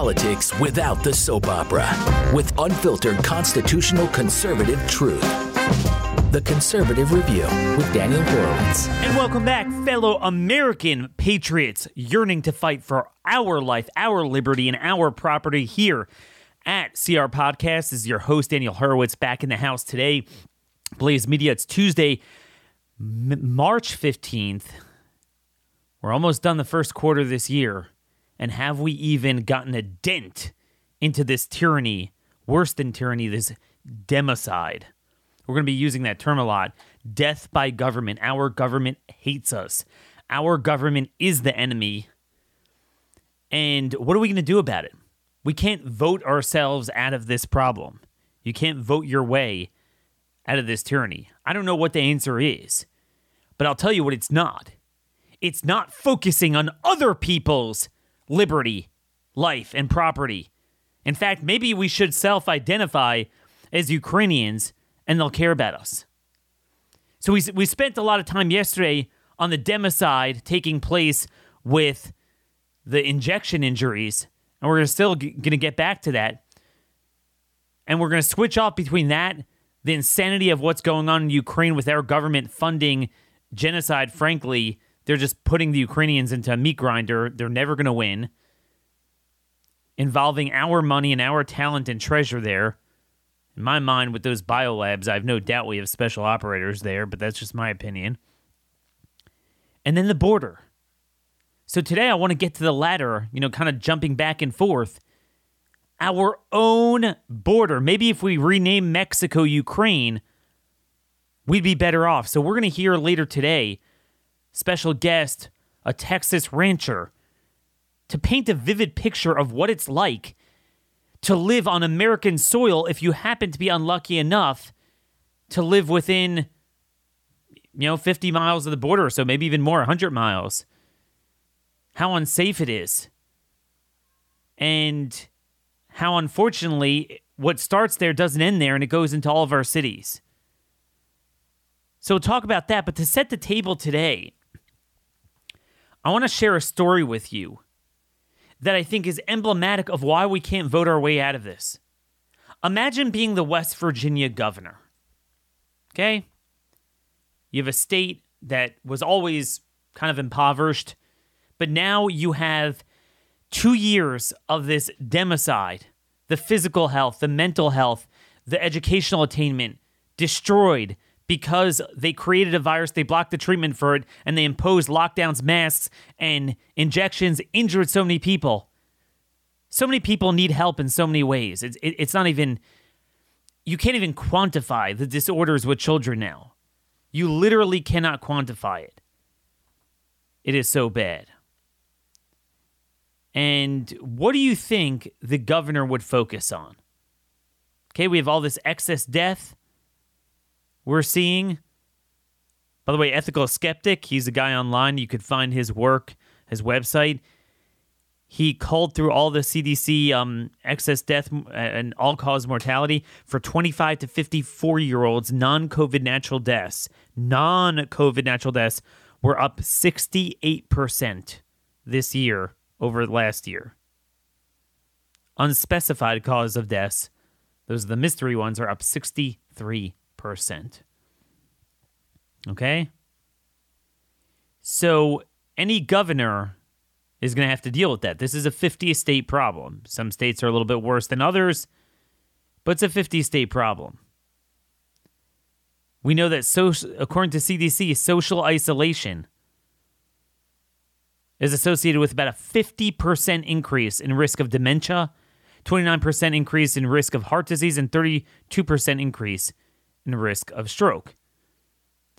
politics without the soap opera with unfiltered constitutional conservative truth. The Conservative Review with Daniel Horowitz. And welcome back, fellow American patriots yearning to fight for our life, our liberty, and our property here at CR Podcast. This is your host, Daniel Horowitz, back in the house today. Blaze Media, it's Tuesday, M- March 15th. We're almost done the first quarter this year. And have we even gotten a dent into this tyranny, worse than tyranny, this democide? We're going to be using that term a lot. Death by government. Our government hates us. Our government is the enemy. And what are we going to do about it? We can't vote ourselves out of this problem. You can't vote your way out of this tyranny. I don't know what the answer is, but I'll tell you what it's not. It's not focusing on other people's liberty, life, and property. In fact, maybe we should self identify as Ukrainians and they'll care about us. So we, we spent a lot of time yesterday on the democide taking place with the injection injuries, and we're still g- going to get back to that. And we're going to switch off between that, the insanity of what's going on in Ukraine with our government funding genocide. Frankly, they're just putting the Ukrainians into a meat grinder. They're never going to win. Involving our money and our talent and treasure there in my mind, with those biolabs, I have no doubt we have special operators there, but that's just my opinion. And then the border. So today I want to get to the latter, you know, kind of jumping back and forth. Our own border. Maybe if we rename Mexico Ukraine, we'd be better off. So we're going to hear later today special guest, a Texas rancher, to paint a vivid picture of what it's like to live on American soil if you happen to be unlucky enough to live within, you know, 50 miles of the border or so, maybe even more, 100 miles. How unsafe it is. And how unfortunately what starts there doesn't end there and it goes into all of our cities. So we'll talk about that. But to set the table today, I want to share a story with you that I think is emblematic of why we can't vote our way out of this. Imagine being the West Virginia governor. Okay? You have a state that was always kind of impoverished, but now you have two years of this democide the physical health, the mental health, the educational attainment destroyed because they created a virus, they blocked the treatment for it, and they imposed lockdowns, masks, and injections, injured so many people. So many people need help in so many ways. It's, it, it's not even, you can't even quantify the disorders with children now. You literally cannot quantify it. It is so bad. And what do you think the governor would focus on? Okay, we have all this excess death we're seeing. By the way, Ethical Skeptic, he's a guy online. You could find his work, his website. He called through all the CDC um, excess death and all cause mortality for 25 to 54 year olds, non COVID natural deaths. Non COVID natural deaths were up 68% this year over last year. Unspecified cause of deaths, those are the mystery ones, are up 63 percent. Okay? So any governor is going to have to deal with that. This is a 50 state problem. Some states are a little bit worse than others, but it's a 50 state problem. We know that social, according to CDC, social isolation is associated with about a 50% increase in risk of dementia, 29% increase in risk of heart disease, and 32% increase in risk of stroke.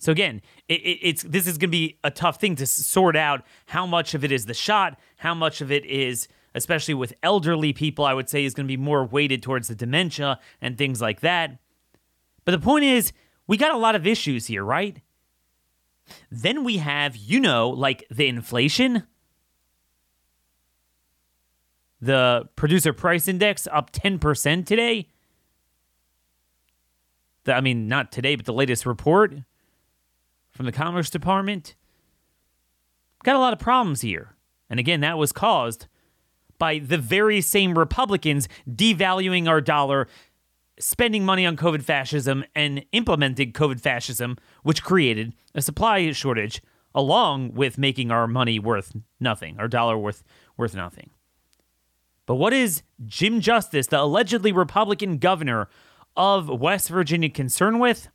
So again, it, it, it's this is going to be a tough thing to sort out. How much of it is the shot? How much of it is, especially with elderly people, I would say is going to be more weighted towards the dementia and things like that. But the point is, we got a lot of issues here, right? Then we have, you know, like the inflation, the producer price index up 10% today the, I mean, not today, but the latest report from the Commerce Department. Got a lot of problems here. And again, that was caused by the very same Republicans devaluing our dollar, spending money on COVID fascism, and implementing COVID fascism, which created a supply shortage, along with making our money worth nothing, our dollar worth worth nothing. But what is Jim Justice, the allegedly Republican governor of West Virginia, concerned with?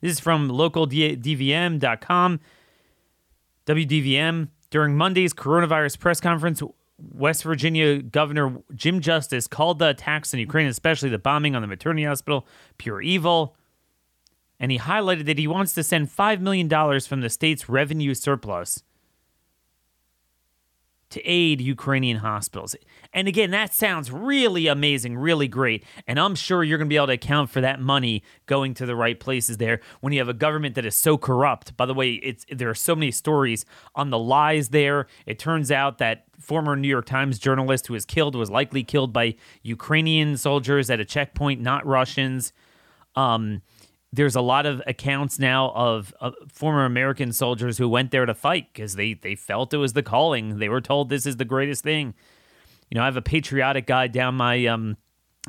This is from localdvm.com. WDVM. During Monday's coronavirus press conference, West Virginia Governor Jim Justice called the attacks on Ukraine, especially the bombing on the maternity hospital, pure evil. And he highlighted that he wants to send $5 million from the state's revenue surplus to aid Ukrainian hospitals. And again, that sounds really amazing, really great. And I'm sure you're going to be able to account for that money going to the right places there when you have a government that is so corrupt. By the way, it's there are so many stories on the lies there. It turns out that former New York Times journalist who was killed was likely killed by Ukrainian soldiers at a checkpoint, not Russians. Um, there's a lot of accounts now of, of, former American soldiers who went there to fight because they they felt it was the calling. They were told this is the greatest thing. You know, I have a patriotic guy down my um,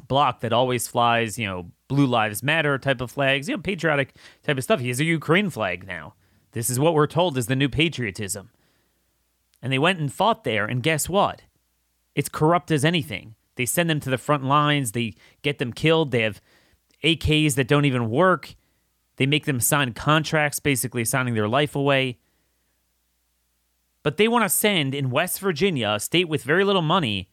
block that always flies, you know, Blue Lives Matter type of flags, you know, patriotic type of stuff. He has a Ukraine flag now. This is what we're told is the new patriotism. And they went and fought there, and guess what? It's corrupt as anything. They send them to the front lines, they get them killed, they have AKs that don't even work. They make them sign contracts, basically signing their life away. But they want to send in West Virginia, a state with very little money,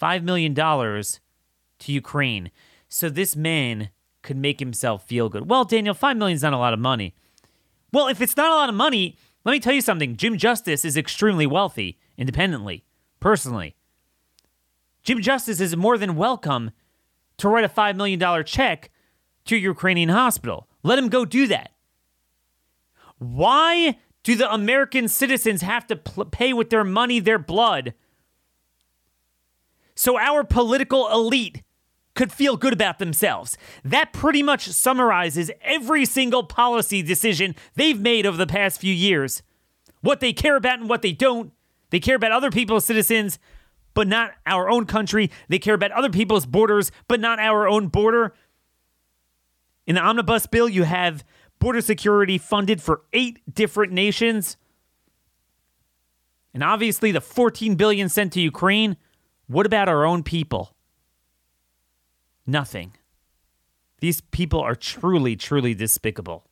$5 million to Ukraine. So this man could make himself feel good. Well, Daniel, 5 million is not a lot of money. Well, if it's not a lot of money, let me tell you something. Jim Justice is extremely wealthy, independently, personally. Jim Justice is more than welcome to write a $5 million check to a Ukrainian hospital. Let him go do that. Why do the American citizens have to pl- pay with their money, their blood, so our political elite could feel good about themselves? That pretty much summarizes every single policy decision they've made over the past few years. What they care about and what they don't. They care about other people's citizens, but not our own country. They care about other people's borders, but not our own border. In the omnibus bill, you have border security funded for eight different nations. And obviously the 14 billion sent to Ukraine, what about our own people? Nothing. These people are truly truly despicable.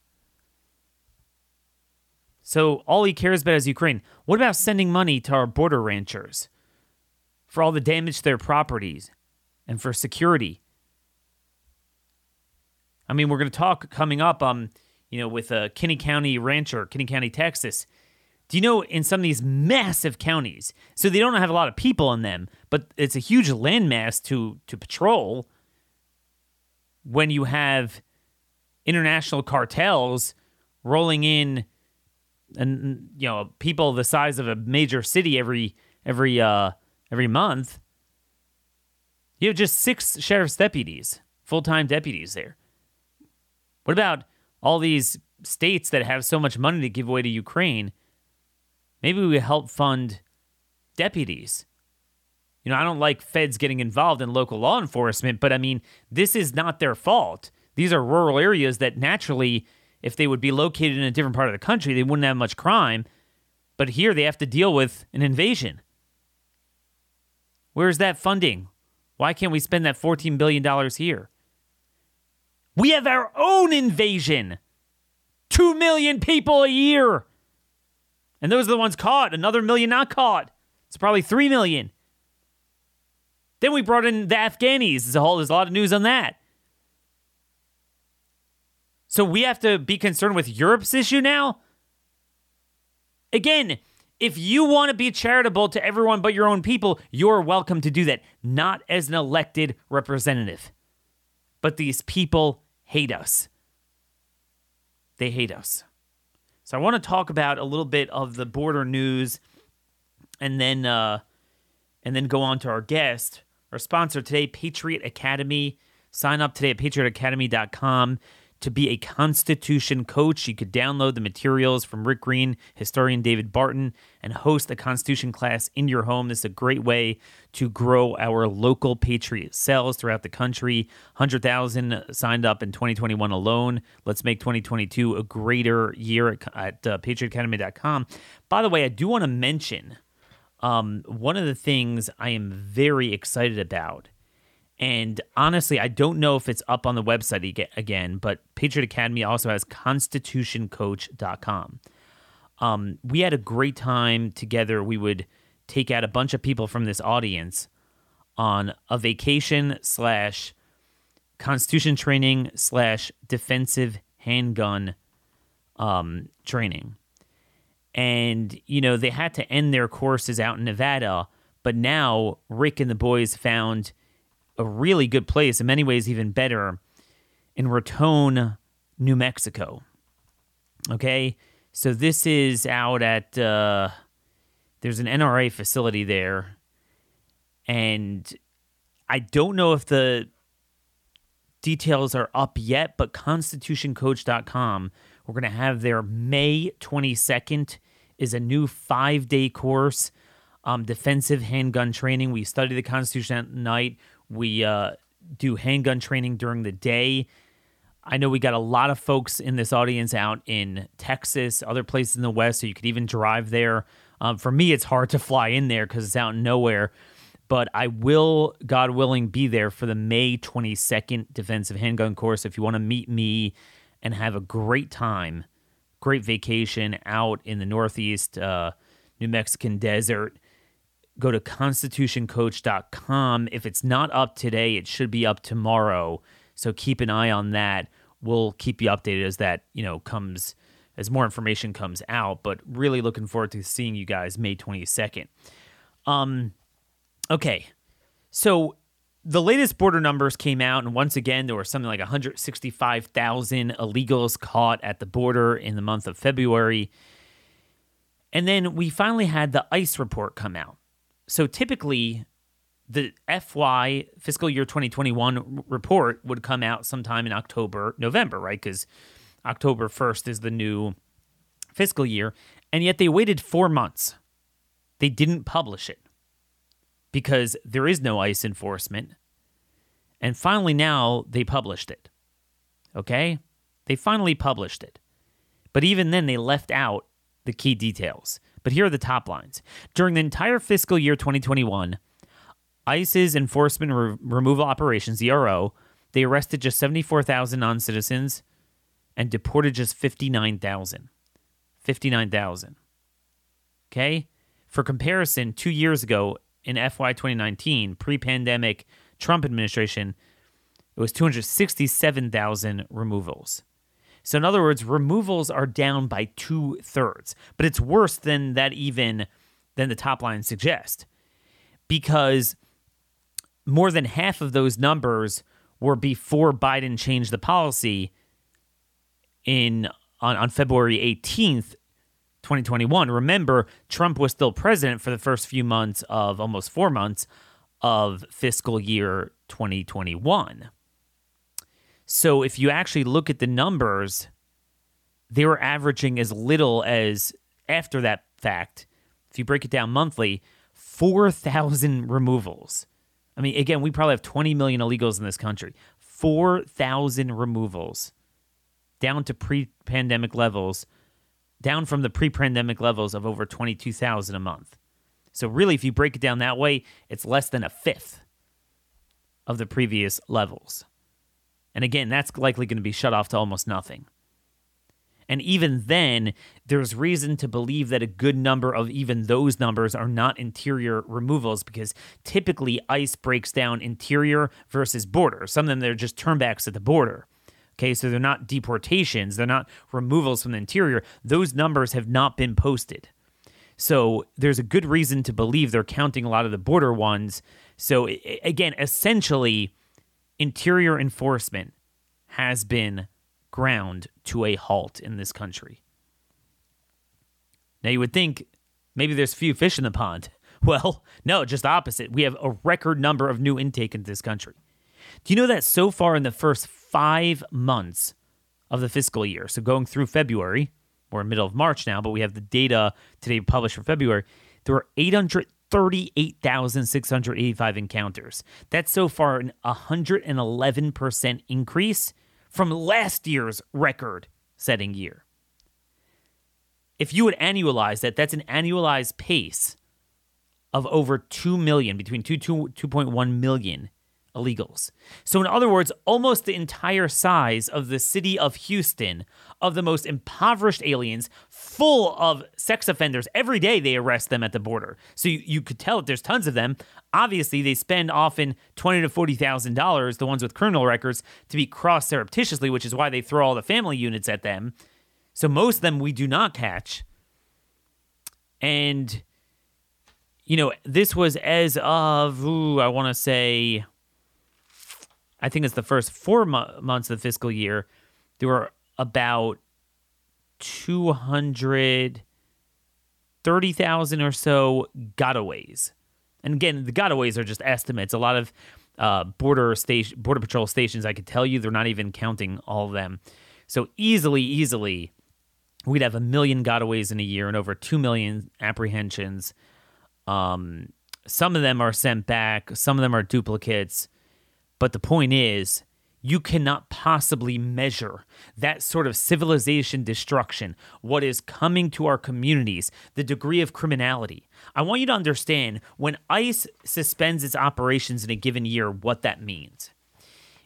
So all he cares about is Ukraine. What about sending money to our border ranchers? For all the damage to their properties and for security. I mean, we're going to talk coming up, um, you know, with a Kinney County rancher, Kinney County, Texas. Do you know in some of these massive counties, so they don't have a lot of people in them, but it's a huge landmass to to patrol. When you have international cartels rolling in, and you know, people the size of a major city every every uh, every month. You have just six sheriff's deputies, full time deputies there. What about all these states that have so much money to give away to Ukraine? Maybe we help fund deputies. You know, I don't like feds getting involved in local law enforcement, but I mean, this is not their fault. These are rural areas that naturally, if they would be located in a different part of the country, they wouldn't have much crime. But here they have to deal with an invasion. Where's that funding? Why can't we spend that $14 billion here? We have our own invasion. Two million people a year. And those are the ones caught. Another million not caught. It's probably three million. Then we brought in the Afghanis. There's a whole there's a lot of news on that. So we have to be concerned with Europe's issue now? Again, if you want to be charitable to everyone but your own people, you're welcome to do that, not as an elected representative. But these people hate us. They hate us. So I want to talk about a little bit of the border news and then uh, and then go on to our guest, our sponsor today, Patriot Academy. Sign up today at patriotacademy.com to be a Constitution coach. You could download the materials from Rick Green, historian David Barton, and host a Constitution class in your home. This is a great way to grow our local Patriot cells throughout the country. 100,000 signed up in 2021 alone. Let's make 2022 a greater year at, at uh, patriotacademy.com. By the way, I do want to mention um, one of the things I am very excited about and honestly, I don't know if it's up on the website again, but Patriot Academy also has constitutioncoach.com. Um, we had a great time together. We would take out a bunch of people from this audience on a vacation slash constitution training slash defensive handgun um, training. And, you know, they had to end their courses out in Nevada, but now Rick and the boys found a really good place, in many ways, even better, in Raton, New Mexico. Okay. So this is out at, uh, there's an NRA facility there. And I don't know if the details are up yet, but constitutioncoach.com, we're going to have their May 22nd is a new five day course, um, defensive handgun training. We study the Constitution at night. We uh, do handgun training during the day. I know we got a lot of folks in this audience out in Texas, other places in the West, so you could even drive there. Um, for me, it's hard to fly in there because it's out in nowhere, but I will, God willing, be there for the May 22nd defensive handgun course. If you want to meet me and have a great time, great vacation out in the Northeast, uh, New Mexican desert, go to constitutioncoach.com. If it's not up today, it should be up tomorrow. So keep an eye on that. We'll keep you updated as that, you know, comes as more information comes out, but really looking forward to seeing you guys May 22nd. Um okay. So the latest border numbers came out, and once again, there were something like 165,000 illegals caught at the border in the month of February. And then we finally had the ICE report come out. So typically, the FY fiscal year 2021 report would come out sometime in October, November, right? Because October 1st is the new fiscal year. And yet they waited four months. They didn't publish it because there is no ICE enforcement. And finally, now they published it. Okay? They finally published it. But even then, they left out the key details. But here are the top lines. During the entire fiscal year 2021, ICE's enforcement re- removal operations, ERO, they arrested just 74,000 non citizens and deported just 59,000. 59,000. Okay? For comparison, two years ago in FY 2019, pre pandemic Trump administration, it was 267,000 removals. So, in other words, removals are down by two thirds, but it's worse than that, even than the top line suggests, because more than half of those numbers were before Biden changed the policy in on, on February 18th, 2021. Remember, Trump was still president for the first few months of almost four months of fiscal year 2021. So if you actually look at the numbers, they were averaging as little as after that fact, if you break it down monthly, 4,000 removals. I mean, again, we probably have 20 million illegals in this country. 4,000 removals down to pre pandemic levels, down from the pre pandemic levels of over 22,000 a month. So, really, if you break it down that way, it's less than a fifth of the previous levels. And again, that's likely going to be shut off to almost nothing. And even then, there's reason to believe that a good number of even those numbers are not interior removals because typically ICE breaks down interior versus border. Some of them they're just turnbacks at the border. Okay, so they're not deportations, they're not removals from the interior. Those numbers have not been posted. So there's a good reason to believe they're counting a lot of the border ones. So again, essentially, interior enforcement has been ground to a halt in this country. Now, you would think maybe there's few fish in the pond. Well, no, just opposite. We have a record number of new intake into this country. Do you know that so far in the first five months of the fiscal year. So going through February, we're in middle of March now, but we have the data today published for February. There were 838,685 encounters. That's so far an 111% increase from last year's record setting year. If you would annualize that, that's an annualized pace of over 2 million, between 2, 2 2.1 million illegals. So, in other words, almost the entire size of the city of Houston, of the most impoverished aliens, full of sex offenders. Every day they arrest them at the border. So you, you could tell that there's tons of them. Obviously, they spend often twenty to forty thousand dollars, the ones with criminal records, to be crossed surreptitiously, which is why they throw all the family units at them. So most of them we do not catch. And you know, this was as of ooh, I want to say I think it's the first four mo- months of the fiscal year, there were about 230,000 or so gotaways. And again, the gotaways are just estimates. A lot of uh, border station, border patrol stations, I could tell you, they're not even counting all of them. So easily, easily, we'd have a million gotaways in a year and over two million apprehensions. Um, some of them are sent back. Some of them are duplicates. But the point is, you cannot possibly measure that sort of civilization destruction, what is coming to our communities, the degree of criminality. I want you to understand when ICE suspends its operations in a given year, what that means.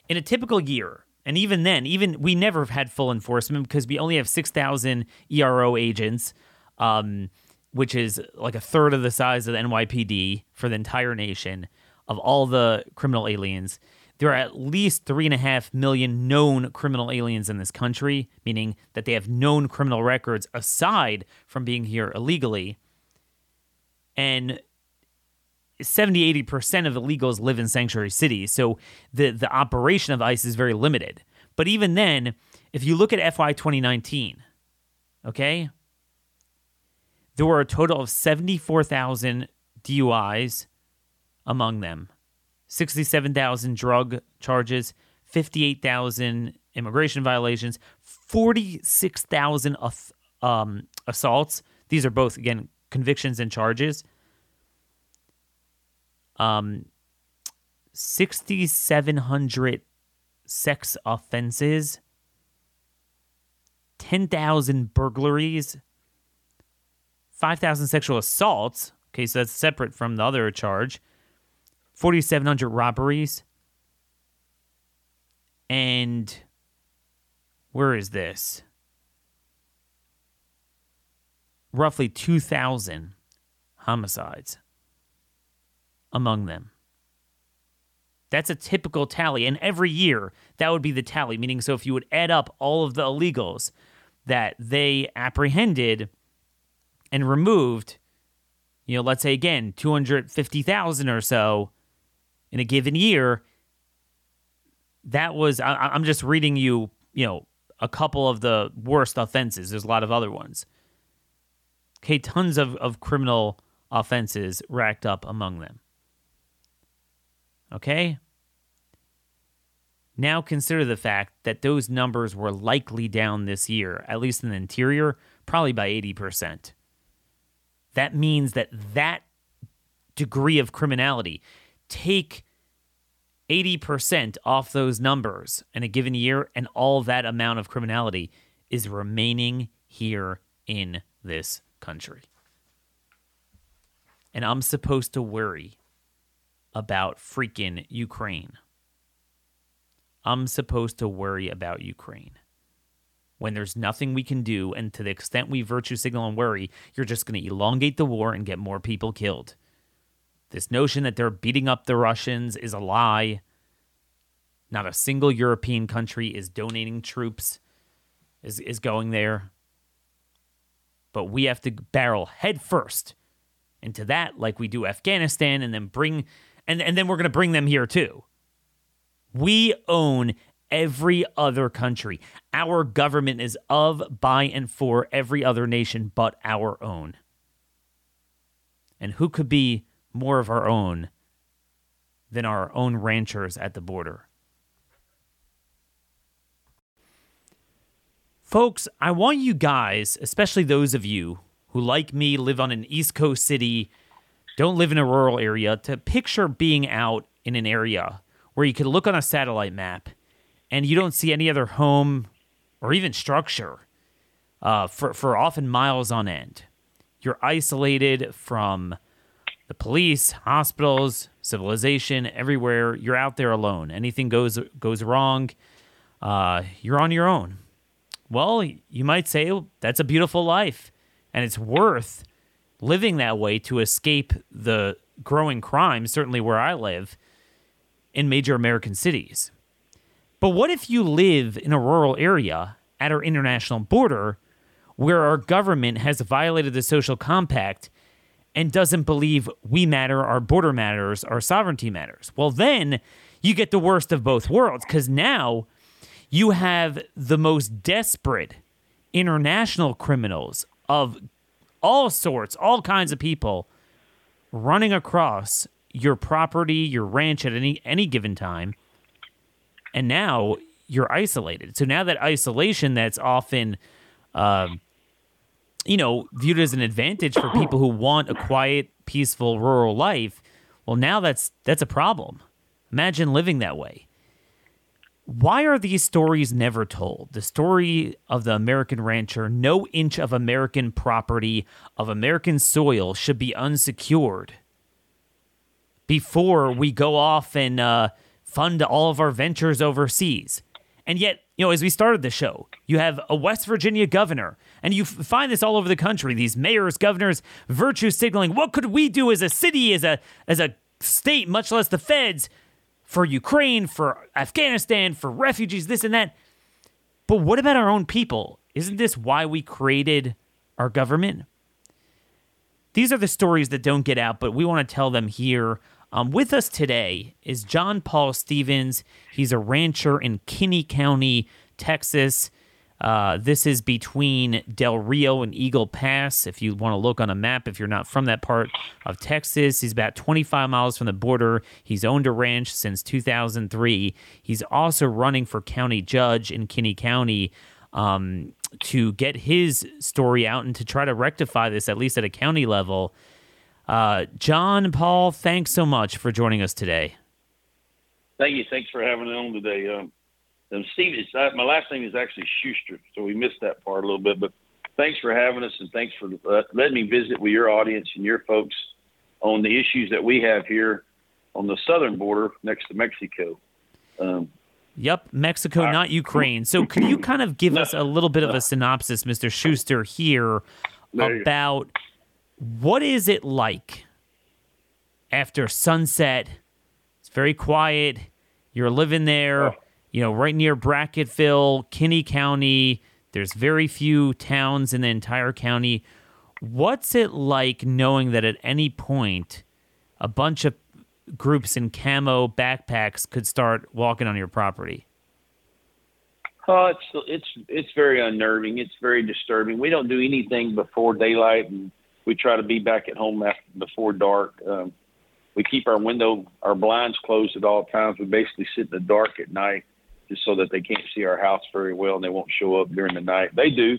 In a typical year, and even then, even we never have had full enforcement because we only have 6,000 ERO agents, um, which is like a third of the size of the NYPD for the entire nation of all the criminal aliens there are at least three and a half million known criminal aliens in this country, meaning that they have known criminal records aside from being here illegally. And 70 80% of illegals live in sanctuary cities. So the, the operation of ICE is very limited. But even then, if you look at FY 2019, okay, there were a total of 74,000 DUIs among them. 67,000 drug charges, 58,000 immigration violations, 46,000 um, assaults. These are both, again, convictions and charges. Um, 6,700 sex offenses, 10,000 burglaries, 5,000 sexual assaults. Okay, so that's separate from the other charge. 4,700 robberies. And where is this? Roughly 2,000 homicides among them. That's a typical tally. And every year, that would be the tally, meaning, so if you would add up all of the illegals that they apprehended and removed, you know, let's say again, 250,000 or so, in a given year, that was I, am just reading you, you know, a couple of the worst offenses. There's a lot of other ones. Okay, tons of, of criminal offenses racked up among them. Okay? Now consider the fact that those numbers were likely down this year, at least in the interior, probably by 80%. That means that that degree of criminality take 80% off those numbers in a given year, and all that amount of criminality is remaining here in this country. And I'm supposed to worry about freaking Ukraine. I'm supposed to worry about Ukraine when there's nothing we can do. And to the extent we virtue signal and worry, you're just going to elongate the war and get more people killed. This notion that they're beating up the Russians is a lie. Not a single European country is donating troops, is, is going there. But we have to barrel headfirst into that, like we do Afghanistan, and then bring, and, and then we're going to bring them here too. We own every other country. Our government is of, by, and for every other nation but our own. And who could be more of our own than our own ranchers at the border. folks, I want you guys, especially those of you who, like me, live on an East Coast city, don't live in a rural area, to picture being out in an area where you could look on a satellite map and you don't see any other home or even structure uh, for, for often miles on end. You're isolated from the police, hospitals, civilization, everywhere. You're out there alone. Anything goes goes wrong, uh, you're on your own. Well, you might say oh, that's a beautiful life, and it's worth living that way to escape the growing crime. Certainly, where I live, in major American cities. But what if you live in a rural area at our international border where our government has violated the social compact and doesn't believe we matter, our border matters, our sovereignty matters? Well, then you get the worst of both worlds because now you have the most desperate international criminals of all sorts, all kinds of people running across your property, your ranch at any any given time, and now you're isolated. So now that isolation that's often, um, you know, viewed as an advantage for people who want a quiet, peaceful rural life, well, now that's that's a problem. Imagine living that way. Why are these stories never told? The story of the American rancher, no inch of American property, of American soil should be unsecured before we go off and uh, fund all of our ventures overseas. And yet, you know, as we started the show, you have a West Virginia governor, and you find this all over the country. These mayors, governors, virtue signaling. What could we do as a city, as a as a state, much less the feds, for Ukraine, for Afghanistan, for refugees, this and that. But what about our own people? Isn't this why we created our government? These are the stories that don't get out, but we want to tell them here um, with us today is John Paul Stevens. He's a rancher in Kinney County, Texas. Uh, this is between Del Rio and Eagle Pass. If you want to look on a map, if you're not from that part of Texas, he's about 25 miles from the border. He's owned a ranch since 2003. He's also running for county judge in Kinney County um, to get his story out and to try to rectify this, at least at a county level. Uh, John Paul, thanks so much for joining us today. Thank you. Thanks for having me on today. Um, um Steve, is, uh, my last name is actually Schuster, so we missed that part a little bit. But thanks for having us, and thanks for uh, letting me visit with your audience and your folks on the issues that we have here on the southern border next to Mexico. Um, Yep, Mexico, not Ukraine. So, can you kind of give no, us a little bit no. of a synopsis, Mr. Schuster, here about what is it like after sunset? It's very quiet. You're living there, you know, right near Brackettville, Kinney County. There's very few towns in the entire county. What's it like knowing that at any point a bunch of groups in camo backpacks could start walking on your property? Oh, it's it's it's very unnerving. It's very disturbing. We don't do anything before daylight, and we try to be back at home after, before dark. Um, we keep our window, our blinds closed at all times. We basically sit in the dark at night just so that they can't see our house very well and they won't show up during the night. They do.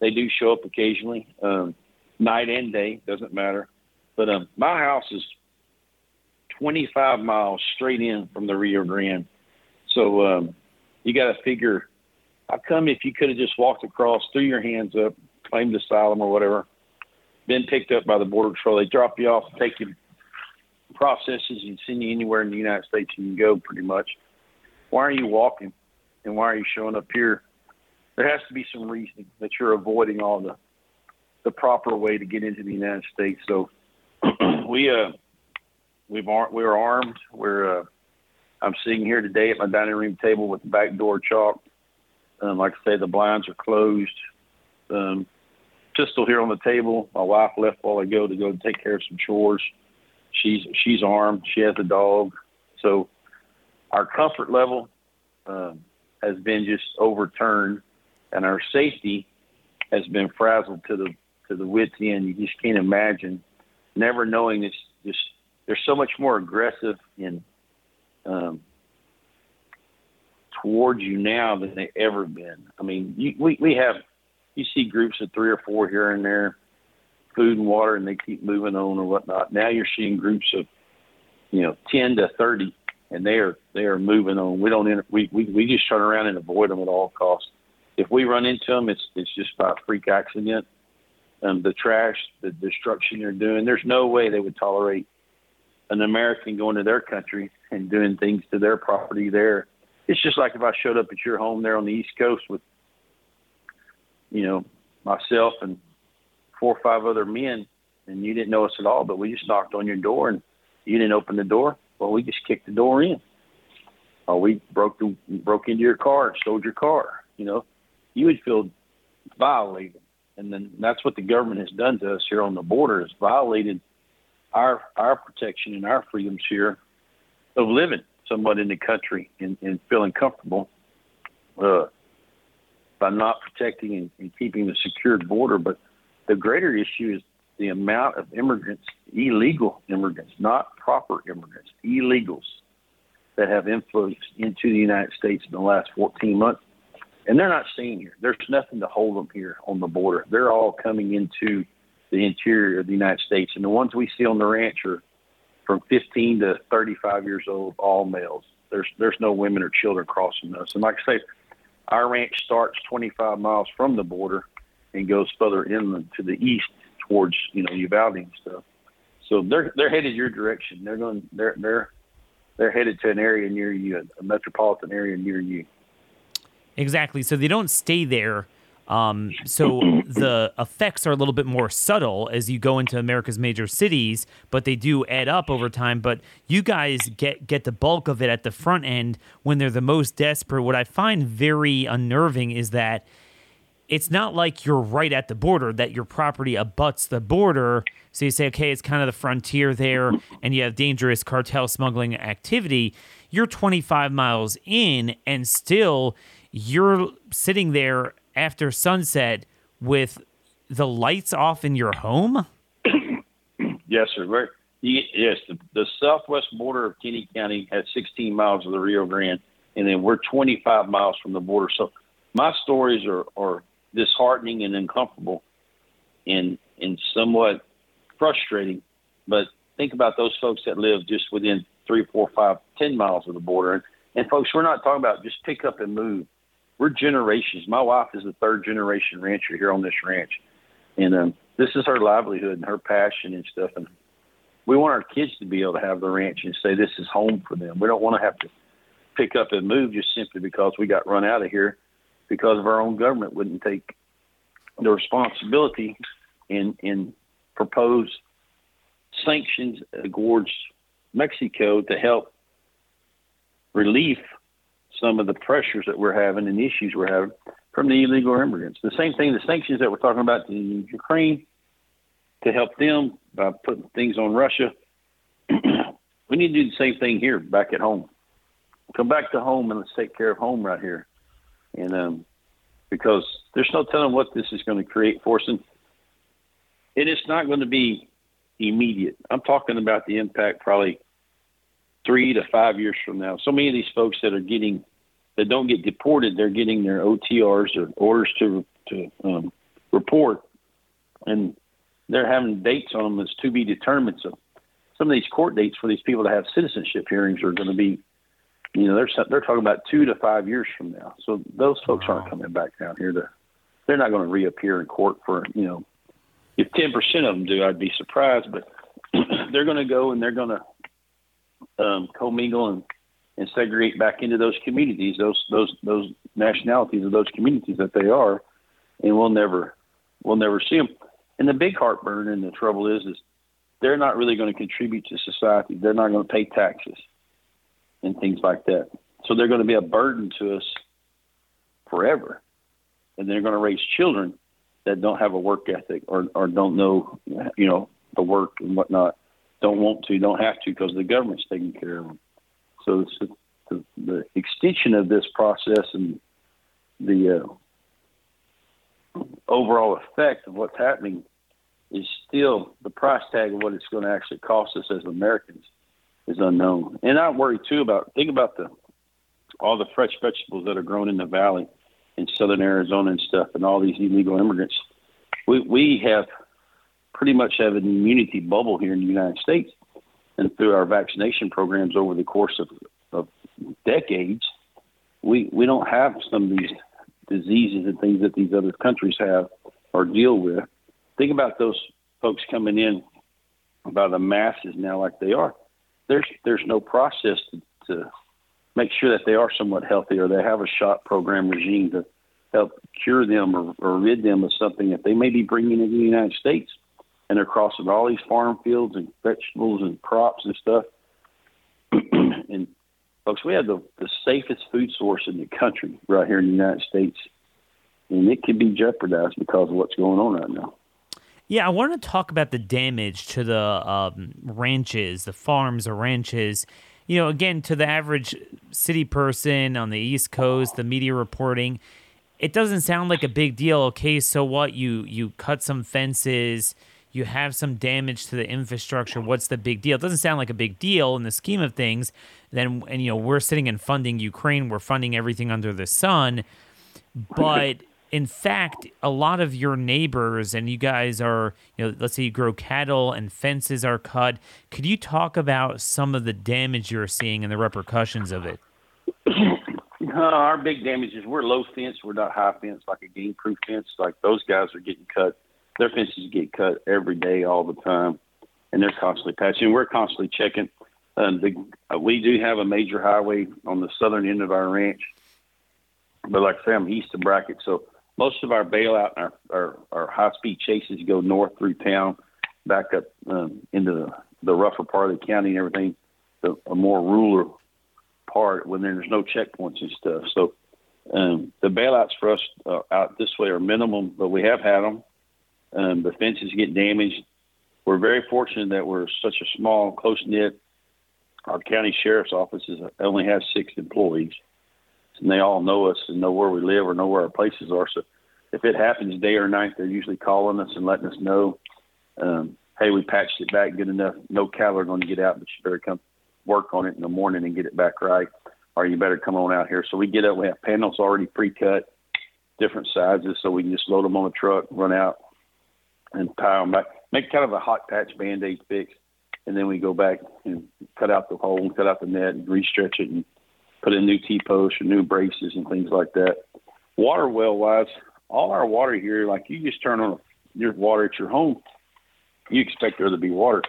They do show up occasionally, um, night and day, doesn't matter. But um, my house is 25 miles straight in from the Rio Grande. So um, you got to figure, how come if you could have just walked across, threw your hands up, claimed asylum or whatever, been picked up by the Border Patrol. They drop you off, take you processes, and send you anywhere in the United States you can go, pretty much. Why are you walking, and why are you showing up here? There has to be some reason that you're avoiding all the the proper way to get into the United States. So we uh we've ar- we're armed. We're uh, I'm sitting here today at my dining room table with the back door chalked. Um, like I say, the blinds are closed. Um, pistol here on the table. My wife left while I go to go take care of some chores. She's she's armed. She has a dog. So our comfort level um, has been just overturned, and our safety has been frazzled to the to the wits end. You just can't imagine never knowing this. Just they're so much more aggressive in um, towards you now than they ever been. I mean, you, we we have you see groups of three or four here and there, food and water, and they keep moving on or whatnot. Now you're seeing groups of you know ten to thirty, and they are they are moving on. We don't we we we just turn around and avoid them at all costs. If we run into them, it's it's just by freak accident. Um, the trash, the destruction they're doing. There's no way they would tolerate an American going to their country and doing things to their property there. It's just like if I showed up at your home there on the East Coast with, you know, myself and four or five other men, and you didn't know us at all, but we just knocked on your door and you didn't open the door. Well, we just kicked the door in. Or we broke the broke into your car and stole your car. You know, you would feel violated, and then that's what the government has done to us here on the border. Is violated our our protection and our freedoms here of living somewhat in the country and, and feeling comfortable uh, by not protecting and, and keeping the secured border. But the greater issue is the amount of immigrants, illegal immigrants, not proper immigrants, illegals that have influenced into the United States in the last 14 months. And they're not staying here. There's nothing to hold them here on the border. They're all coming into the interior of the United States. And the ones we see on the ranch are from 15 to 35 years old, all males. There's there's no women or children crossing us. And like I say, our ranch starts 25 miles from the border and goes further inland to the east towards you know Uvalde and stuff. So they're they're headed your direction. They're going they're they're they're headed to an area near you, a metropolitan area near you. Exactly. So they don't stay there um, so the effects are a little bit more subtle as you go into America's major cities, but they do add up over time. But you guys get get the bulk of it at the front end when they're the most desperate. What I find very unnerving is that it's not like you're right at the border, that your property abuts the border. So you say, okay, it's kind of the frontier there, and you have dangerous cartel smuggling activity. You're 25 miles in, and still you're sitting there after sunset with the lights off in your home? yes, sir. We're, yes, the, the southwest border of Kinney County has 16 miles of the Rio Grande, and then we're 25 miles from the border. So my stories are, are disheartening and uncomfortable and, and somewhat frustrating. But think about those folks that live just within three, four, five, ten miles of the border. And, and folks, we're not talking about just pick up and move we're generations. My wife is the third generation rancher here on this ranch, and um, this is her livelihood and her passion and stuff. And we want our kids to be able to have the ranch and say this is home for them. We don't want to have to pick up and move just simply because we got run out of here because of our own government wouldn't take the responsibility and and propose sanctions towards Mexico to help relief some of the pressures that we're having and issues we're having from the illegal immigrants. The same thing, the sanctions that we're talking about in Ukraine to help them by putting things on Russia. we need to do the same thing here back at home. Come back to home and let's take care of home right here. And um, because there's no telling what this is going to create for us. And it is not going to be immediate. I'm talking about the impact probably three to five years from now. So many of these folks that are getting that don't get deported, they're getting their OTRs or orders to to um, report, and they're having dates on them that's to be determined. So some of these court dates for these people to have citizenship hearings are going to be, you know, they're they're talking about two to five years from now. So those folks wow. aren't coming back down here to. They're not going to reappear in court for you know. If ten percent of them do, I'd be surprised, but they're going to go and they're going to um, commingle and and segregate back into those communities, those those those nationalities of those communities that they are, and we'll never we'll never see them. And the big heartburn and the trouble is is they're not really going to contribute to society. They're not going to pay taxes and things like that. So they're going to be a burden to us forever, and they're going to raise children that don't have a work ethic or or don't know you know the work and whatnot, don't want to, don't have to because the government's taking care of them. So the, the extension of this process and the uh, overall effect of what's happening is still the price tag of what it's going to actually cost us as Americans is unknown. And I worry too about think about the all the fresh vegetables that are grown in the valley in southern Arizona and stuff, and all these illegal immigrants. We we have pretty much have an immunity bubble here in the United States, and through our vaccination programs over the course of, of decades, we we don't have some of these diseases and things that these other countries have or deal with. Think about those folks coming in by the masses now, like they are. There's there's no process to, to make sure that they are somewhat healthy or they have a shot program regime to help cure them or, or rid them of something that they may be bringing into the United States. And they're crossing all these farm fields and vegetables and crops and stuff. and folks, we have the, the safest food source in the country right here in the United States. And it could be jeopardized because of what's going on right now. Yeah, I want to talk about the damage to the um, ranches, the farms or ranches. You know, again, to the average city person on the East Coast, the media reporting, it doesn't sound like a big deal. Okay, so what? You you cut some fences, you have some damage to the infrastructure. What's the big deal? It doesn't sound like a big deal in the scheme of things. Then, and you know, we're sitting and funding Ukraine. We're funding everything under the sun, but in fact, a lot of your neighbors and you guys are, you know, let's say you grow cattle and fences are cut. Could you talk about some of the damage you're seeing and the repercussions of it? Uh, our big damage is we're low fence. We're not high fence like a game proof fence. Like those guys are getting cut. Their fences get cut every day, all the time, and they're constantly patching. We're constantly checking. Um, the, uh, we do have a major highway on the southern end of our ranch, but like I say, I'm east of Brackett, so most of our bailout and our, our, our high speed chases go north through town, back up um, into the, the rougher part of the county and everything, the, a more rural part when there's no checkpoints and stuff. So um, the bailouts for us uh, out this way are minimum, but we have had them. Um, the fences get damaged. We're very fortunate that we're such a small, close knit. Our county sheriff's office only has six employees and they all know us and know where we live or know where our places are. So if it happens day or night, they're usually calling us and letting us know, um, hey, we patched it back good enough. No cattle are going to get out, but you better come work on it in the morning and get it back right, or you better come on out here. So we get up. We have panels already pre-cut, different sizes, so we can just load them on a the truck, run out, and pile them back. Make kind of a hot patch band-aid fix, and then we go back and cut out the hole, and cut out the net, and restretch it, and put in new T posts or new braces and things like that. Water well wise, all our water here, like you just turn on your water at your home, you expect there to be water.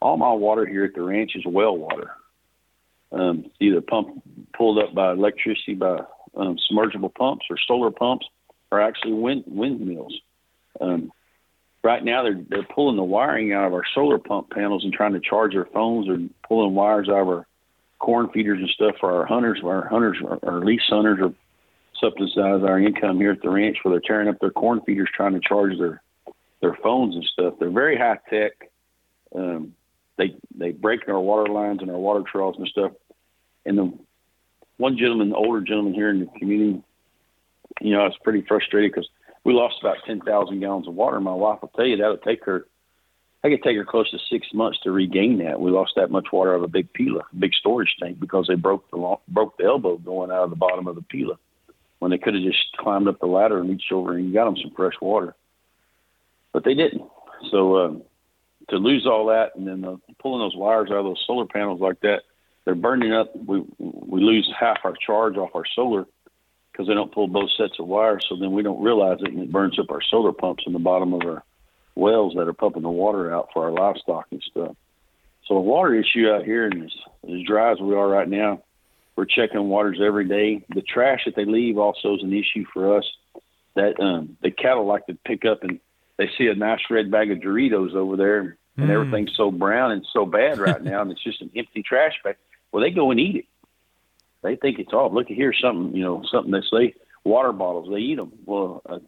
All my water here at the ranch is well water. Um, either pump pulled up by electricity by um, submergible pumps or solar pumps, or actually wind windmills. Um, right now, they're they're pulling the wiring out of our solar pump panels and trying to charge their phones, or pulling wires out of our corn feeders and stuff for our hunters. Our hunters, our lease hunters, are subsidize our income here at the ranch where they're tearing up their corn feeders trying to charge their their phones and stuff. They're very high tech. Um, they they break our water lines and our water troughs and stuff. And the one gentleman, the older gentleman here in the community, you know, I was pretty frustrated because we lost about ten thousand gallons of water. My wife will tell you that'll take her I could take her close to six months to regain that. We lost that much water out of a big pila, big storage tank, because they broke the broke the elbow going out of the bottom of the pila when they could have just climbed up the ladder and reached over and got them some fresh water. But they didn't. So um, to lose all that and then uh, pulling those wires out of those solar panels like that, they're burning up. We we lose half our charge off our solar because they don't pull both sets of wires. So then we don't realize it and it burns up our solar pumps in the bottom of our wells that are pumping the water out for our livestock and stuff. So a water issue out here, and as, as dry as we are right now, we're checking waters every day. The trash that they leave also is an issue for us. That um, the cattle like to pick up and they see a nice red bag of Doritos over there, and mm. everything's so brown and so bad right now, and it's just an empty trash bag. Well, they go and eat it. They think it's all. Look here, something you know, something they say water bottles. They eat them. Well, uh,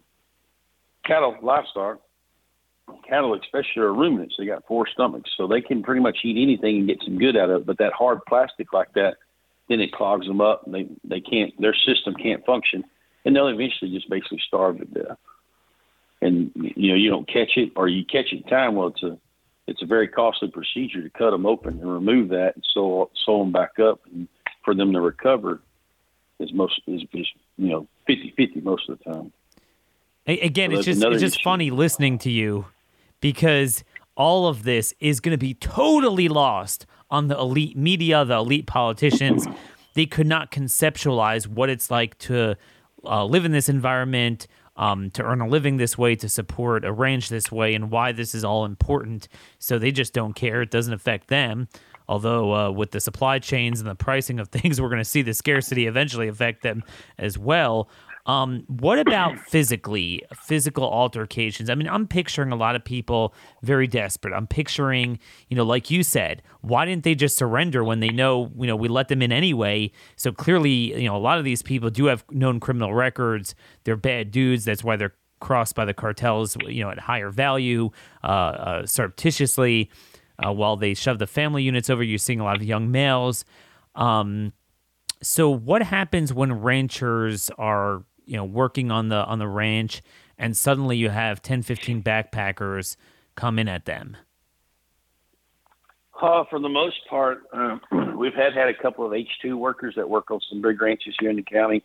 cattle livestock cattle, especially, are ruminants. They got four stomachs, so they can pretty much eat anything and get some good out of it. But that hard plastic like that, then it clogs them up. And they they can't. Their system can't function, and they'll eventually just basically starve to death. And you know, you don't catch it, or you catch it in time. Well, it's a it's a very costly procedure to cut them open and remove that and sew sew them back up and for them to recover. is most is, is you know 50-50 most of the time. Again, so it's just it's just issue. funny listening to you because all of this is going to be totally lost on the elite media, the elite politicians. they could not conceptualize what it's like to uh, live in this environment, um, to earn a living this way, to support a ranch this way, and why this is all important. So they just don't care. It doesn't affect them. Although, uh, with the supply chains and the pricing of things, we're going to see the scarcity eventually affect them as well. Um, what about physically, physical altercations? I mean, I'm picturing a lot of people very desperate. I'm picturing, you know, like you said, why didn't they just surrender when they know, you know, we let them in anyway? So clearly, you know, a lot of these people do have known criminal records. They're bad dudes. That's why they're crossed by the cartels, you know, at higher value, uh, uh, surreptitiously, uh, while they shove the family units over. You're seeing a lot of young males. Um, so what happens when ranchers are you know working on the on the ranch and suddenly you have 10 15 backpackers come in at them uh, for the most part uh, we've had had a couple of h2 workers that work on some big ranches here in the county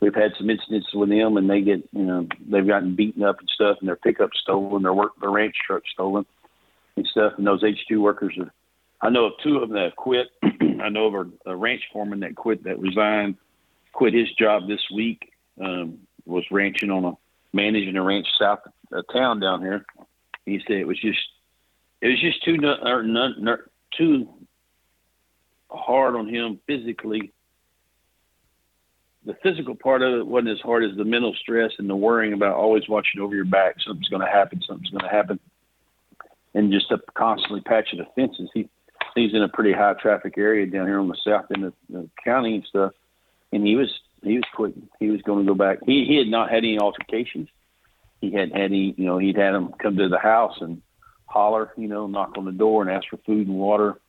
we've had some incidents with them and they get you know they've gotten beaten up and stuff and their pickup stolen their work their ranch truck stolen and stuff and those h2 workers are i know of two of them that quit i know of a, a ranch foreman that quit that resigned quit his job this week um, was ranching on a managing a ranch south of town down here. He said it was just it was just too or none, too hard on him physically. The physical part of it wasn't as hard as the mental stress and the worrying about always watching over your back. Something's going to happen. Something's going to happen, and just up constantly patching the fences. He he's in a pretty high traffic area down here on the south end of the county and stuff, and he was he was quitting. He was going to go back. He he had not had any altercations. He had had any, you know, he'd had them come to the house and holler, you know, knock on the door and ask for food and water.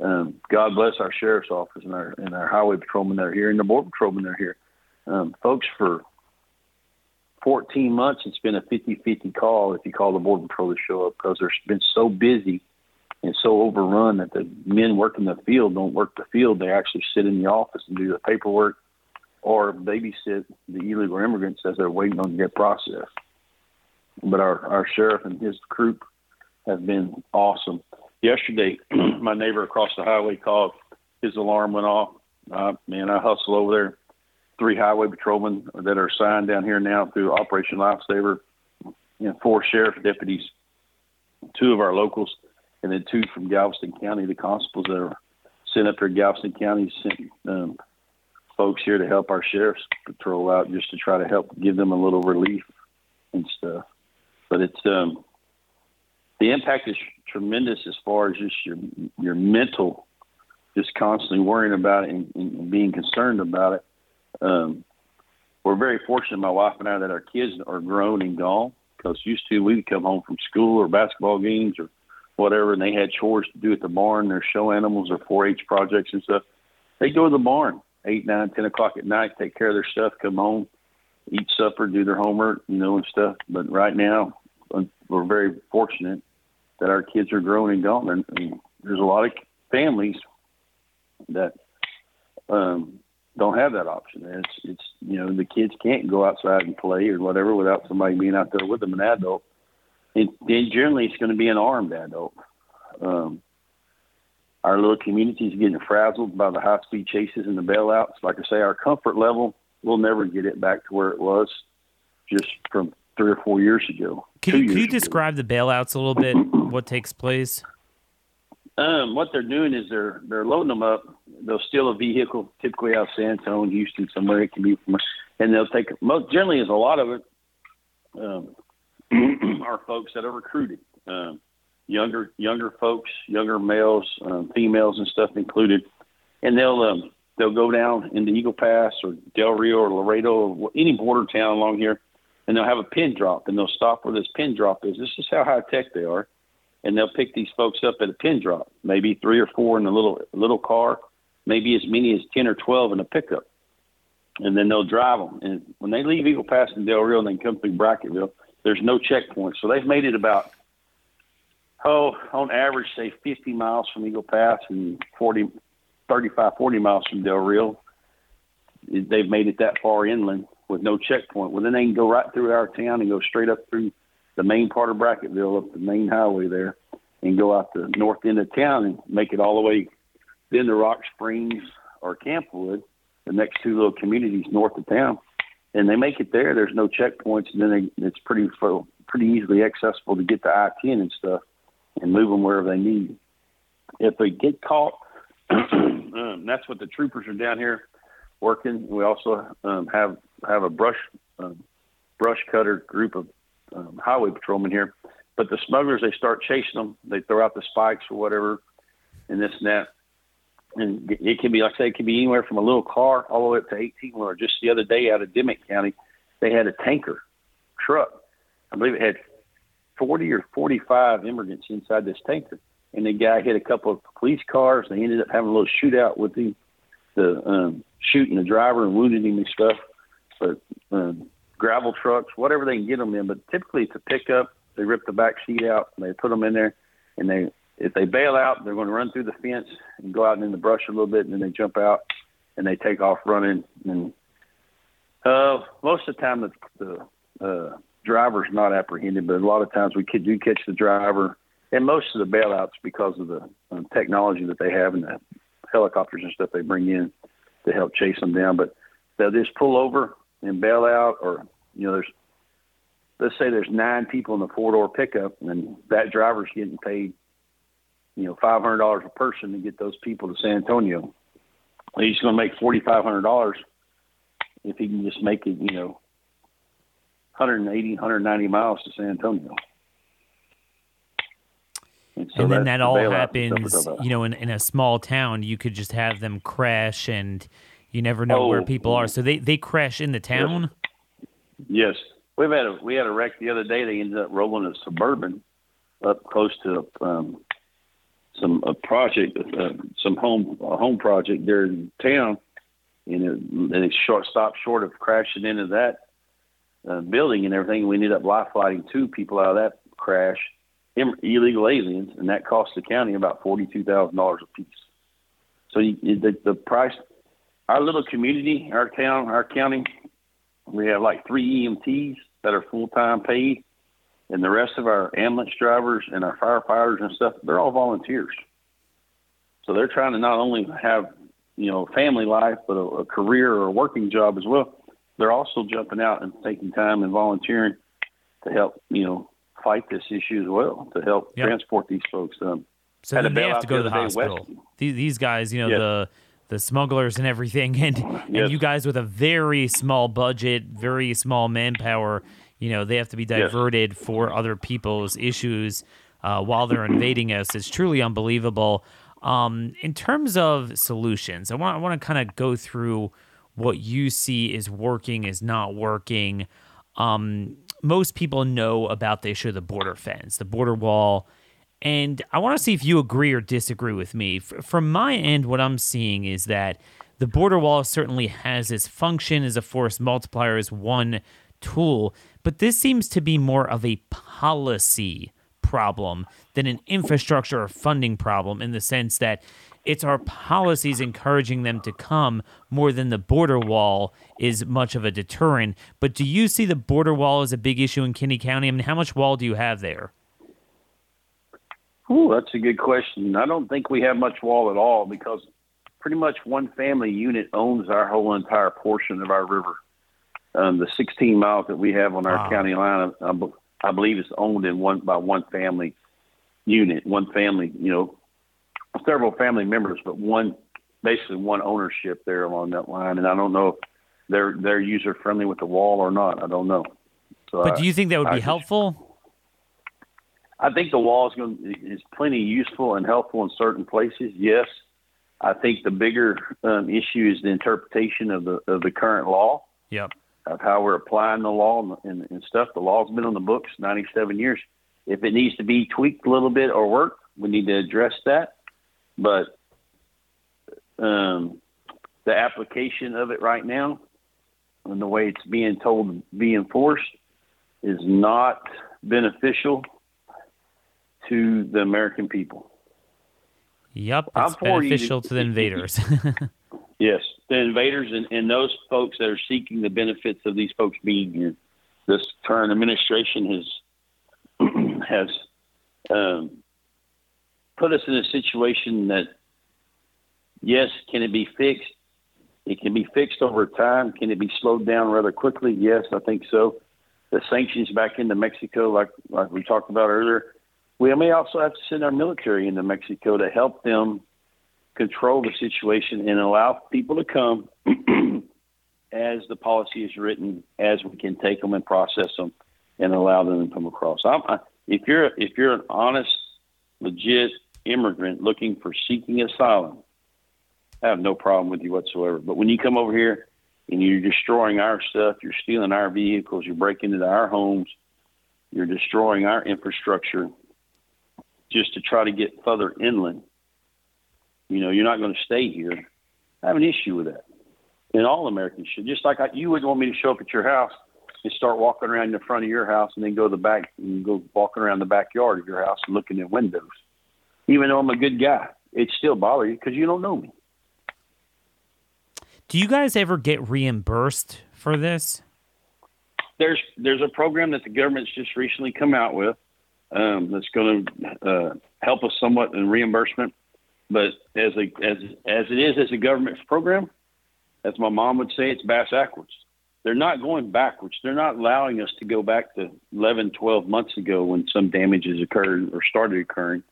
Um, God bless our sheriff's office and our and our highway patrolmen that are here and the border patrolmen that are here. Um, folks, for 14 months, it's been a 50-50 call if you call the border patrol to show up because they've been so busy and so overrun that the men working the field don't work the field. They actually sit in the office and do the paperwork or babysit the illegal immigrants as they're waiting on to get processed. But our, our sheriff and his group have been awesome. Yesterday, my neighbor across the highway called. His alarm went off. Uh, man, I hustle over there. Three highway patrolmen that are assigned down here now through Operation Lifesaver, and four sheriff deputies, two of our locals, and then two from Galveston County, the constables that are sent up here. Galveston County sent um, folks here to help our sheriff's patrol out just to try to help give them a little relief and stuff. But it's um, the impact is tremendous as far as just your your mental, just constantly worrying about it and, and being concerned about it. Um, we're very fortunate, my wife and I, that our kids are grown and gone. Because used to we'd come home from school or basketball games or whatever, and they had chores to do at the barn, their show animals or 4-H projects and stuff. They go to the barn eight, nine, ten o'clock at night, take care of their stuff, come home, eat supper, do their homework, you know, and stuff. But right now, we're very fortunate that our kids are growing and gone. And, and there's a lot of families that um, don't have that option. It's it's you know the kids can't go outside and play or whatever without somebody being out there with them, an adult. And, and generally, it's going to be an armed adult. Um, our little community is getting frazzled by the high speed chases and the bailouts. Like I say, our comfort level, we'll never get it back to where it was just from three or four years ago. Can you, can you describe the bailouts a little bit? what takes place? Um, what they're doing is they're they're loading them up. They'll steal a vehicle, typically out of San Antonio, Houston, somewhere it can be from, and they'll take most generally is a lot of it um, are folks that are recruited. Um, younger younger folks, younger males, um, females, and stuff included, and they'll um, they'll go down into Eagle Pass or Del Rio or Laredo or any border town along here, and they'll have a pin drop, and they'll stop where this pin drop is. This is how high tech they are, and they'll pick these folks up at a pin drop, maybe three or four in a little little car, maybe as many as ten or twelve in a pickup, and then they'll drive them. And when they leave Eagle Pass and Del Rio and they come through Brackettville, there's no checkpoint, so they've made it about oh, on average, say 50 miles from Eagle Pass and 40, 35, 40 miles from Del Rio. they've made it that far inland with no checkpoint. Well, then they can go right through our town and go straight up through the main part of Brackettville, up the main highway there, and go out the north end of town and make it all the way then to Rock Springs or Camp Wood, the next two little communities north of town. And they make it there. There's no checkpoints, and then they, it's pretty pretty easily accessible to get to I-10 and stuff, and move them wherever they need. If they get caught, um, that's what the troopers are down here working. We also um, have have a brush um, brush cutter group of um, highway patrolmen here. But the smugglers, they start chasing them. They throw out the spikes or whatever, and this and that. And it can be, like I say, it can be anywhere from a little car all the way up to 18 wheeler. Just the other day out of Dimmit County, they had a tanker truck. I believe it had 40 or 45 immigrants inside this tanker. And the guy hit a couple of police cars. They ended up having a little shootout with him, the um, shooting the driver and wounded him and stuff. But um, gravel trucks, whatever they can get them in. But typically it's a pickup. They rip the back seat out and they put them in there. And they, if they bail out, they're going to run through the fence and go out in the brush a little bit, and then they jump out and they take off running. And uh, most of the time, the, the uh, driver's not apprehended, but a lot of times we could do catch the driver. And most of the bailouts because of the um, technology that they have and the helicopters and stuff they bring in to help chase them down. But they'll just pull over and bail out, or you know, there's let's say there's nine people in the four door pickup, and that driver's getting paid, you know, five hundred dollars a person to get those people to San Antonio. He's going to make forty five hundred dollars if he can just make it, you know, 180, 190 miles to San Antonio. And, so and then that all happens, you know, in, in a small town, you could just have them crash and you never know oh, where people are. So they, they crash in the town. Yes. yes. We've had a we had a wreck the other day. They ended up rolling a suburban up close to um, some a project, uh, some home a home project there in town, and it, and it short stopped short of crashing into that uh, building and everything. We ended up life flighting two people out of that crash, illegal aliens, and that cost the county about forty two thousand dollars a piece. So you, the the price our little community, our town, our county, we have like three EMTs that are full time paid, and the rest of our ambulance drivers and our firefighters and stuff, they're all volunteers. So they're trying to not only have you know family life, but a, a career or a working job as well. They're also jumping out and taking time and volunteering to help you know fight this issue as well to help yep. transport these folks. Um, so then they have to go to the hospital. These, these guys, you know, the the smugglers and everything, and yes. and you guys with a very small budget, very small manpower, you know, they have to be diverted yes. for other people's issues uh, while they're invading us. It's truly unbelievable. Um, in terms of solutions, I want I want to kind of go through what you see is working, is not working. Um, most people know about the issue of the border fence, the border wall and I want to see if you agree or disagree with me. From my end, what I'm seeing is that the border wall certainly has its function as a force multiplier, as one tool, but this seems to be more of a policy problem than an infrastructure or funding problem in the sense that it's our policies encouraging them to come more than the border wall is much of a deterrent. But do you see the border wall as a big issue in Kinney County? I mean, how much wall do you have there? Oh, that's a good question. I don't think we have much wall at all because pretty much one family unit owns our whole entire portion of our river. Um, the 16 miles that we have on our wow. county line, I, I believe, is owned in one by one family unit, one family. You know, several family members, but one basically one ownership there along that line. And I don't know if they're they're user friendly with the wall or not. I don't know. So but do you think that would be helpful? I think the wall is going is plenty useful and helpful in certain places. Yes, I think the bigger um, issue is the interpretation of the of the current law. Yep. Of how we're applying the law and, and, and stuff. The law's been on the books 97 years. If it needs to be tweaked a little bit or work, we need to address that. But um, the application of it right now and the way it's being told to be enforced is not beneficial to the American people. Yep, it's beneficial to, to the invaders. yes, the invaders and, and those folks that are seeking the benefits of these folks being here. This current administration has has um, put us in a situation that yes, can it be fixed? It can be fixed over time. Can it be slowed down rather quickly? Yes, I think so. The sanctions back into Mexico, like like we talked about earlier, we may also have to send our military into Mexico to help them control the situation and allow people to come as the policy is written, as we can take them and process them and allow them to come across. I'm, if you're if you're an honest, legit immigrant looking for seeking asylum, I have no problem with you whatsoever. But when you come over here and you're destroying our stuff, you're stealing our vehicles, you're breaking into our homes, you're destroying our infrastructure just to try to get further inland, you know, you're not going to stay here. I have an issue with that. And all Americans should. Just like I, you wouldn't want me to show up at your house and start walking around the front of your house and then go to the back and go walking around the backyard of your house and looking at windows. Even though I'm a good guy, it still bothers you because you don't know me. Do you guys ever get reimbursed for this? There's there's a program that the government's just recently come out with um, that's going to uh, help us somewhat in reimbursement. But as a as as it is as a government program, as my mom would say, it's bass backwards. They're not going backwards. They're not allowing us to go back to 11, 12 months ago when some damages occurred or started occurring.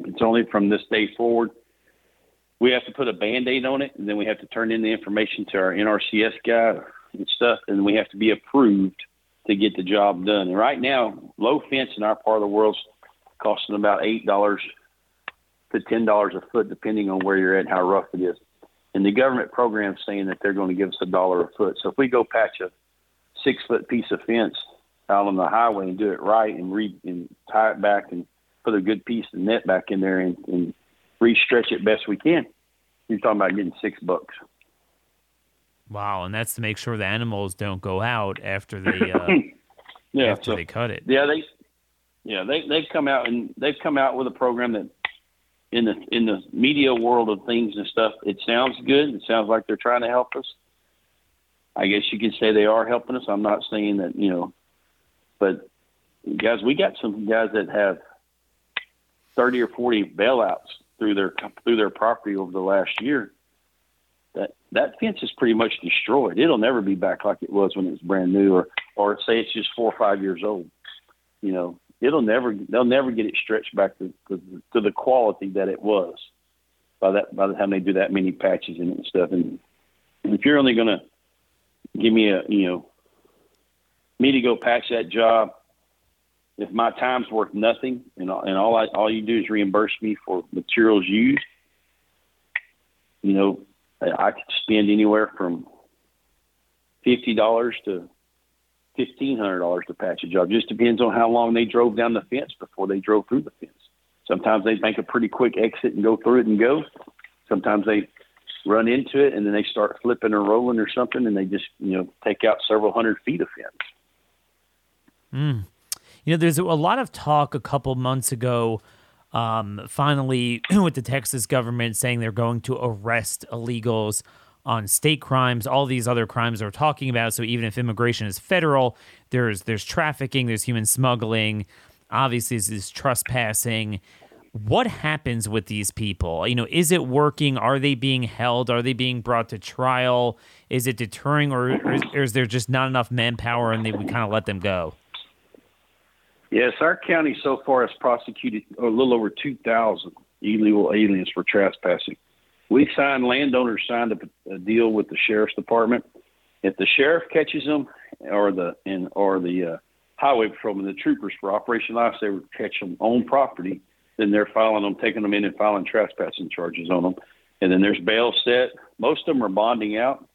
It's only from this day forward. We have to put a band aid on it, and then we have to turn in the information to our NRCS guy and stuff, and we have to be approved to get the job done. And right now, low fence in our part of the world's costing about eight dollars to ten dollars a foot, depending on where you're at and how rough it is. And the government program's saying that they're going to give us a dollar a foot. So if we go patch a six foot piece of fence out on the highway and do it right and re and tie it back and put a good piece of net back in there and, and re-stretch it best we can, you're talking about getting six bucks. Wow, and that's to make sure the animals don't go out after they uh, yeah, after so, they cut it. Yeah, they yeah they they've come out and they've come out with a program that in the in the media world of things and stuff, it sounds good. It sounds like they're trying to help us. I guess you could say they are helping us. I'm not saying that you know, but guys, we got some guys that have thirty or forty bailouts through their through their property over the last year that fence is pretty much destroyed. It'll never be back like it was when it was brand new, or or say it's just four or five years old. You know, it'll never they'll never get it stretched back to to, to the quality that it was by that by the time they do that many patches in it and stuff. And if you're only to give me a you know me to go patch that job, if my time's worth nothing and and all I all you do is reimburse me for materials used, you know I could spend anywhere from fifty dollars to fifteen hundred dollars to patch a job. Just depends on how long they drove down the fence before they drove through the fence. Sometimes they make a pretty quick exit and go through it and go. Sometimes they run into it and then they start flipping or rolling or something and they just you know take out several hundred feet of fence. Mm. You know, there's a lot of talk a couple months ago um, finally, with the Texas government saying they're going to arrest illegals on state crimes, all these other crimes we're talking about. So even if immigration is federal, there's there's trafficking, there's human smuggling, obviously this is trespassing. What happens with these people? You know, is it working? Are they being held? Are they being brought to trial? Is it deterring, or, is, or is there just not enough manpower and they, we kind of let them go? Yes, our county so far has prosecuted a little over 2,000 illegal aliens for trespassing. We signed, landowners signed a, a, deal with the sheriff's department. If the sheriff catches them, or the and or the uh, highway patrolman, the troopers for Operation Lifesaver catch them on property, then they're filing them, taking them in and filing trespassing charges on them. And then there's bail set. Most of them are bonding out.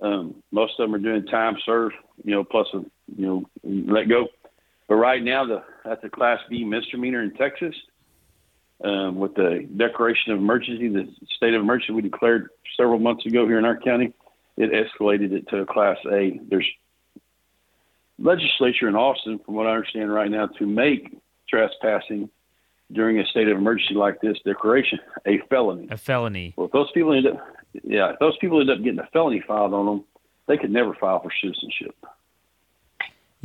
Um, most of them are doing time served, you know, plus a you know let go. But right now, the that's a Class B misdemeanor in Texas. Um, with the declaration of emergency, the state of emergency we declared several months ago here in our county, it escalated it to a Class A. There's legislature in Austin, from what I understand right now, to make trespassing during a state of emergency like this declaration a felony. A felony. Well, if those people end up, yeah, if those people end up getting a felony filed on them, they could never file for citizenship.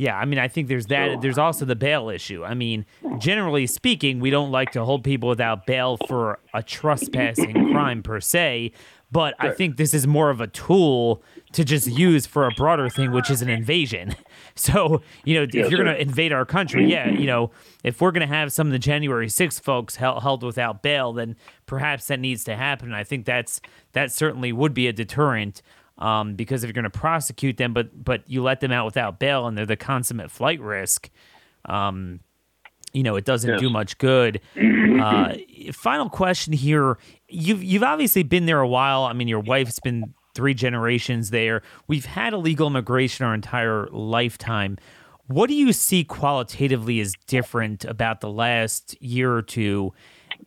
Yeah, I mean, I think there's that. There's also the bail issue. I mean, generally speaking, we don't like to hold people without bail for a trespassing crime per se, but I think this is more of a tool to just use for a broader thing, which is an invasion. So, you know, if you're going to invade our country, yeah, you know, if we're going to have some of the January 6th folks held, held without bail, then perhaps that needs to happen. I think that's that certainly would be a deterrent. Um, because if you're going to prosecute them, but but you let them out without bail and they're the consummate flight risk, um, you know, it doesn't yes. do much good. Uh, final question here: You've you've obviously been there a while. I mean, your wife's been three generations there. We've had illegal immigration our entire lifetime. What do you see qualitatively as different about the last year or two?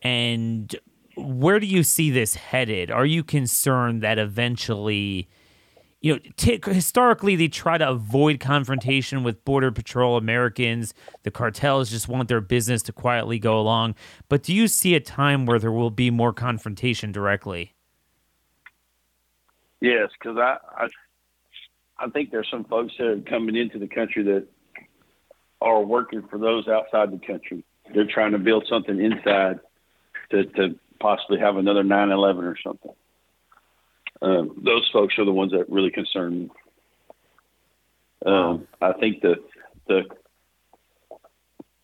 And where do you see this headed? Are you concerned that eventually, you know, t- historically they try to avoid confrontation with Border Patrol Americans. The cartels just want their business to quietly go along. But do you see a time where there will be more confrontation directly? Yes, because I, I I think there's some folks that are coming into the country that are working for those outside the country. They're trying to build something inside to, to possibly have another 9/11 or something. Um, those folks are the ones that really concern me. Um, I think that the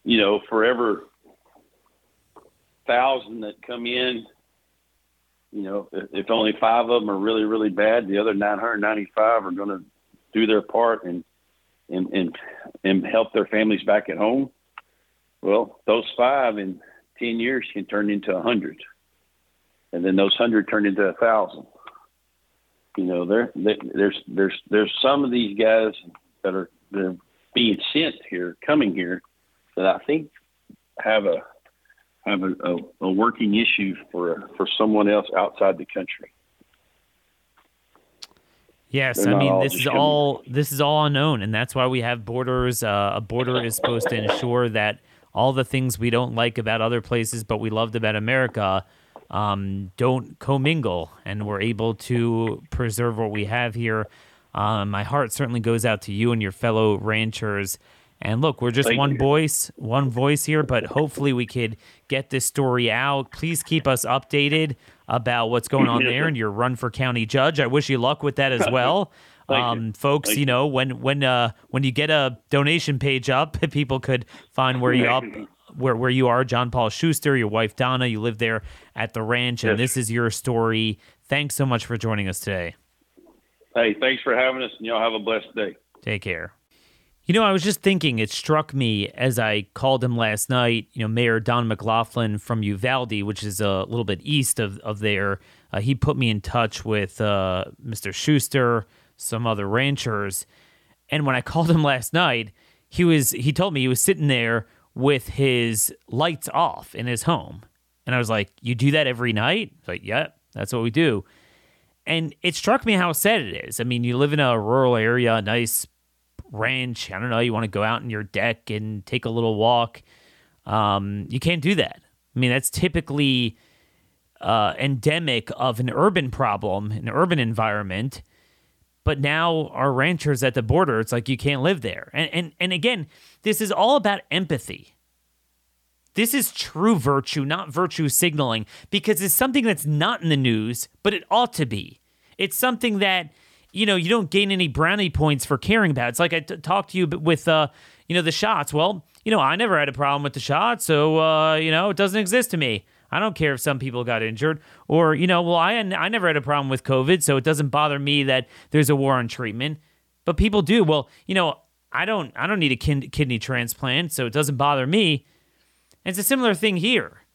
you know forever thousand that come in you know, if, if only five of them are really, really bad, the other 995 are going to do their part and, and, and, and help their families back at home. Well, those five in 10 years can turn into a hundred. And then those hundred turn into a thousand. You know, there, there's, there's, there's some of these guys that are, they're being sent here, coming here that I think have a, have a, a, a working issue for for someone else outside the country. Yes, They're I mean this is all this is all unknown, and that's why we have borders. Uh, a border is supposed to ensure that all the things we don't like about other places, but we loved about America, um, don't commingle, and we're able to preserve what we have here. Um, my heart certainly goes out to you and your fellow ranchers and look, we're just Thank one you. voice, one voice here, but hopefully we could get this story out. Please keep us updated about what's going on there and your run for county judge. I wish you luck with that as well. um, you. folks, Thank you know, when when uh when you get a donation page up, people could find where you up where where you are, John Paul Schuster, your wife Donna, you live there at the ranch, and yes. this is your story. Thanks so much for joining us today. Hey, thanks for having us, and y'all have a blessed day. Take care. You know, I was just thinking, it struck me as I called him last night, you know, Mayor Don McLaughlin from Uvalde, which is a little bit east of, of there. Uh, he put me in touch with uh, Mr. Schuster, some other ranchers. And when I called him last night, he was he told me he was sitting there with his lights off in his home. And I was like, You do that every night? He's like, Yeah, that's what we do. And it struck me how sad it is. I mean, you live in a rural area, a nice ranch. I don't know. You want to go out in your deck and take a little walk. Um, you can't do that. I mean, that's typically uh, endemic of an urban problem, an urban environment. But now our ranchers at the border, it's like you can't live there. And and and again, this is all about empathy. This is true virtue, not virtue signaling, because it's something that's not in the news, but it ought to be. It's something that you know, you don't gain any brownie points for caring about. It's like I t- talked to you with, uh, you know, the shots. Well, you know, I never had a problem with the shot, so uh, you know, it doesn't exist to me. I don't care if some people got injured, or you know, well, I I never had a problem with COVID, so it doesn't bother me that there's a war on treatment. But people do. Well, you know, I don't I don't need a kin- kidney transplant, so it doesn't bother me. And it's a similar thing here.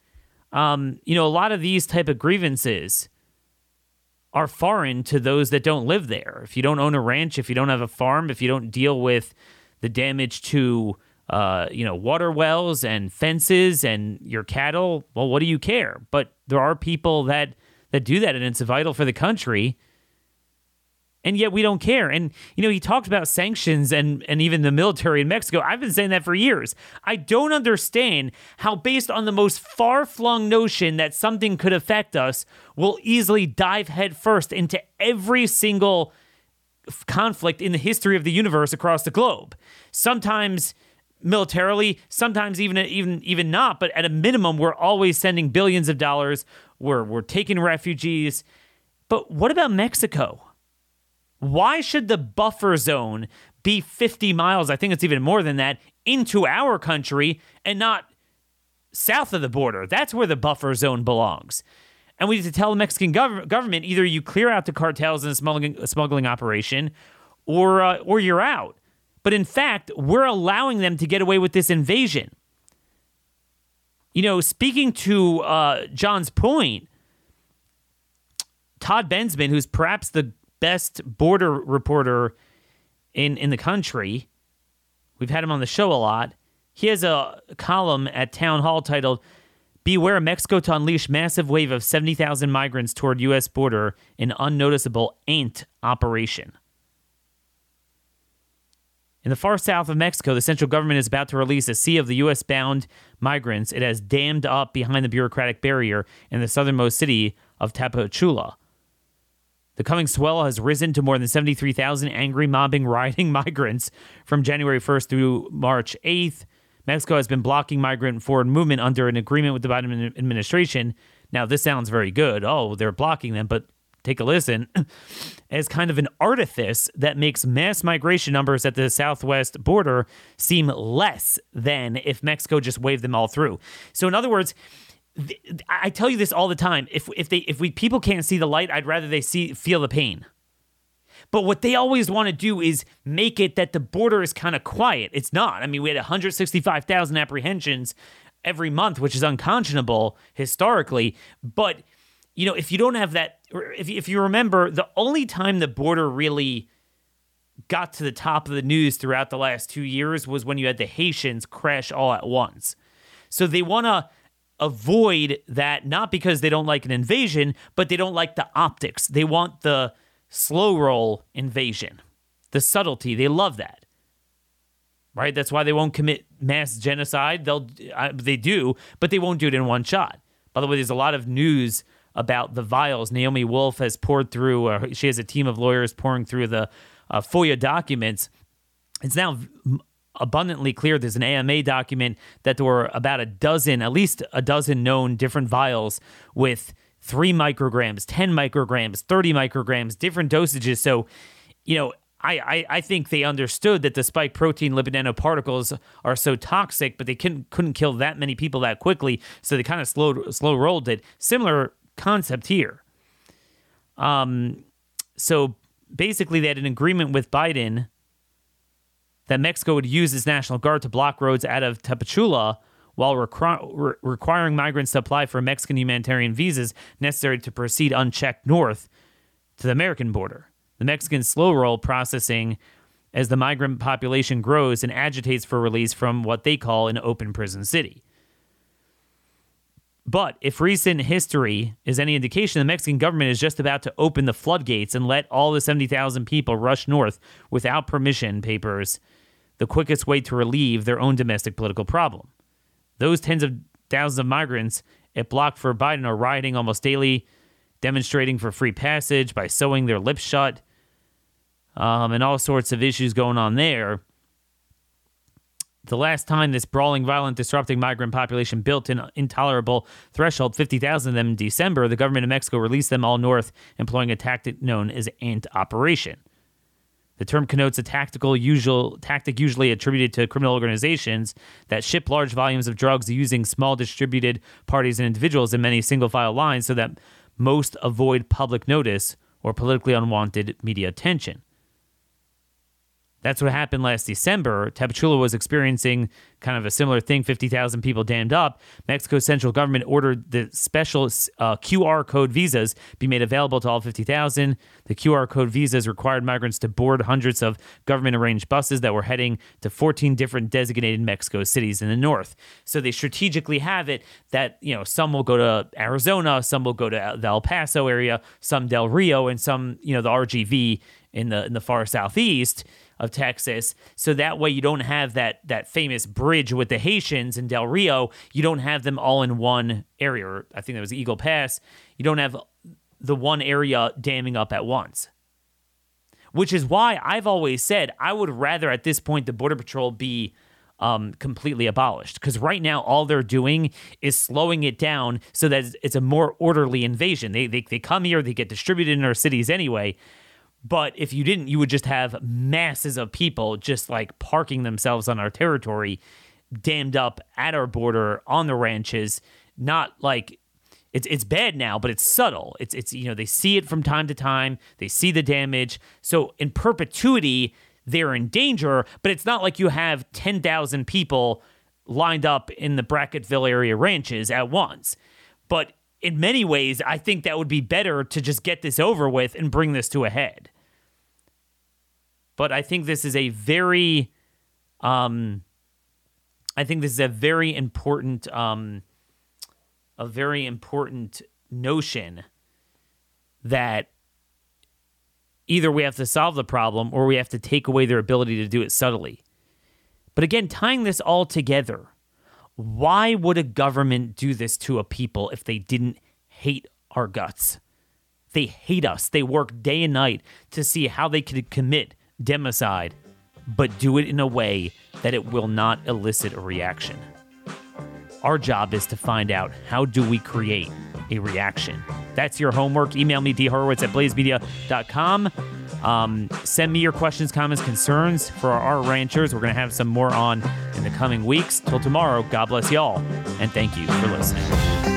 Um, you know, a lot of these type of grievances are foreign to those that don't live there. If you don't own a ranch, if you don't have a farm, if you don't deal with the damage to uh, you know water wells and fences and your cattle, well, what do you care? But there are people that that do that, and it's vital for the country. and yet we don't care. And you know, he talked about sanctions and and even the military in Mexico. I've been saying that for years. I don't understand how based on the most far-flung notion that something could affect us, we'll easily dive headfirst into every single conflict in the history of the universe across the globe. Sometimes militarily, sometimes even even even not, but at a minimum we're always sending billions of dollars. We're we're taking refugees. But what about Mexico? Why should the buffer zone be 50 miles? I think it's even more than that into our country and not south of the border. That's where the buffer zone belongs. And we need to tell the Mexican gov- government either you clear out the cartels and the smuggling, smuggling operation or, uh, or you're out. But in fact, we're allowing them to get away with this invasion. You know, speaking to uh, John's point, Todd Bensman, who's perhaps the best border reporter in in the country. We've had him on the show a lot. He has a column at Town Hall titled Beware Mexico to unleash massive wave of 70,000 migrants toward U.S. border in unnoticeable ant operation. In the far south of Mexico, the central government is about to release a sea of the U.S. bound migrants it has dammed up behind the bureaucratic barrier in the southernmost city of Tapachula. The coming swell has risen to more than 73,000 angry, mobbing, rioting migrants from January 1st through March 8th. Mexico has been blocking migrant forward movement under an agreement with the Biden administration. Now, this sounds very good. Oh, they're blocking them, but take a listen. As kind of an artifice that makes mass migration numbers at the southwest border seem less than if Mexico just waved them all through. So, in other words, I tell you this all the time. If if they if we people can't see the light, I'd rather they see feel the pain. But what they always want to do is make it that the border is kind of quiet. It's not. I mean, we had 165,000 apprehensions every month, which is unconscionable historically. But you know, if you don't have that, if if you remember, the only time the border really got to the top of the news throughout the last two years was when you had the Haitians crash all at once. So they want to avoid that not because they don't like an invasion, but they don't like the optics. They want the slow roll invasion, the subtlety. They love that. Right? That's why they won't commit mass genocide. They'll uh, they do, but they won't do it in one shot. By the way, there's a lot of news about the vials. Naomi Wolf has poured through. Uh, she has a team of lawyers pouring through the uh, FOIA documents. It's now abundantly clear. There's an AMA document that there were about a dozen, at least a dozen known different vials with three micrograms, 10 micrograms, 30 micrograms, different dosages. So, you know, I, I, think they understood that the spike protein lipid nanoparticles are so toxic, but they couldn't, couldn't kill that many people that quickly. So they kind of slow, slow rolled it. Similar concept here. Um, so basically, they had an agreement with Biden that Mexico would use its National Guard to block roads out of Tapachula while requ- re- requiring migrants to apply for Mexican humanitarian visas necessary to proceed unchecked north to the American border. The Mexicans slow roll processing as the migrant population grows and agitates for release from what they call an open prison city. But if recent history is any indication, the Mexican government is just about to open the floodgates and let all the 70,000 people rush north without permission papers the quickest way to relieve their own domestic political problem. Those tens of thousands of migrants it blocked for Biden are rioting almost daily, demonstrating for free passage by sewing their lips shut, um, and all sorts of issues going on there. The last time this brawling, violent, disrupting migrant population built an intolerable threshold, 50,000 of them in December, the government of Mexico released them all north, employing a tactic known as ant operation. The term connotes a tactical usual tactic usually attributed to criminal organizations that ship large volumes of drugs using small distributed parties and individuals in many single file lines so that most avoid public notice or politically unwanted media attention. That's what happened last December. Tapachula was experiencing kind of a similar thing 50,000 people dammed up. Mexico's central government ordered the special uh, QR code visas be made available to all 50,000. The QR code visas required migrants to board hundreds of government arranged buses that were heading to 14 different designated Mexico cities in the north. So they strategically have it that, you know, some will go to Arizona, some will go to the El Paso area, some Del Rio, and some, you know, the RGV in the in the far southeast of Texas. So that way you don't have that that famous bridge with the Haitians in Del Rio. You don't have them all in one area. I think that was Eagle Pass. You don't have the one area damming up at once. Which is why I've always said I would rather at this point the Border Patrol be um, completely abolished. Because right now, all they're doing is slowing it down so that it's a more orderly invasion. They, they, they come here, they get distributed in our cities anyway. But if you didn't, you would just have masses of people just like parking themselves on our territory, dammed up at our border on the ranches. Not like it's it's bad now, but it's subtle. It's it's you know they see it from time to time. They see the damage. So in perpetuity, they're in danger. But it's not like you have ten thousand people lined up in the Brackettville area ranches at once. But in many ways, I think that would be better to just get this over with and bring this to a head but I think this is a very, um, I think this is a very important, um, a very important notion that either we have to solve the problem or we have to take away their ability to do it subtly. But again, tying this all together, why would a government do this to a people if they didn't hate our guts? They hate us. They work day and night to see how they could commit democide, but do it in a way that it will not elicit a reaction. Our job is to find out how do we create a reaction. That's your homework. Email me, dhorowitz at blazemedia.com. Um, send me your questions, comments, concerns for our ranchers. We're going to have some more on in the coming weeks. Till tomorrow, God bless y'all, and thank you for listening.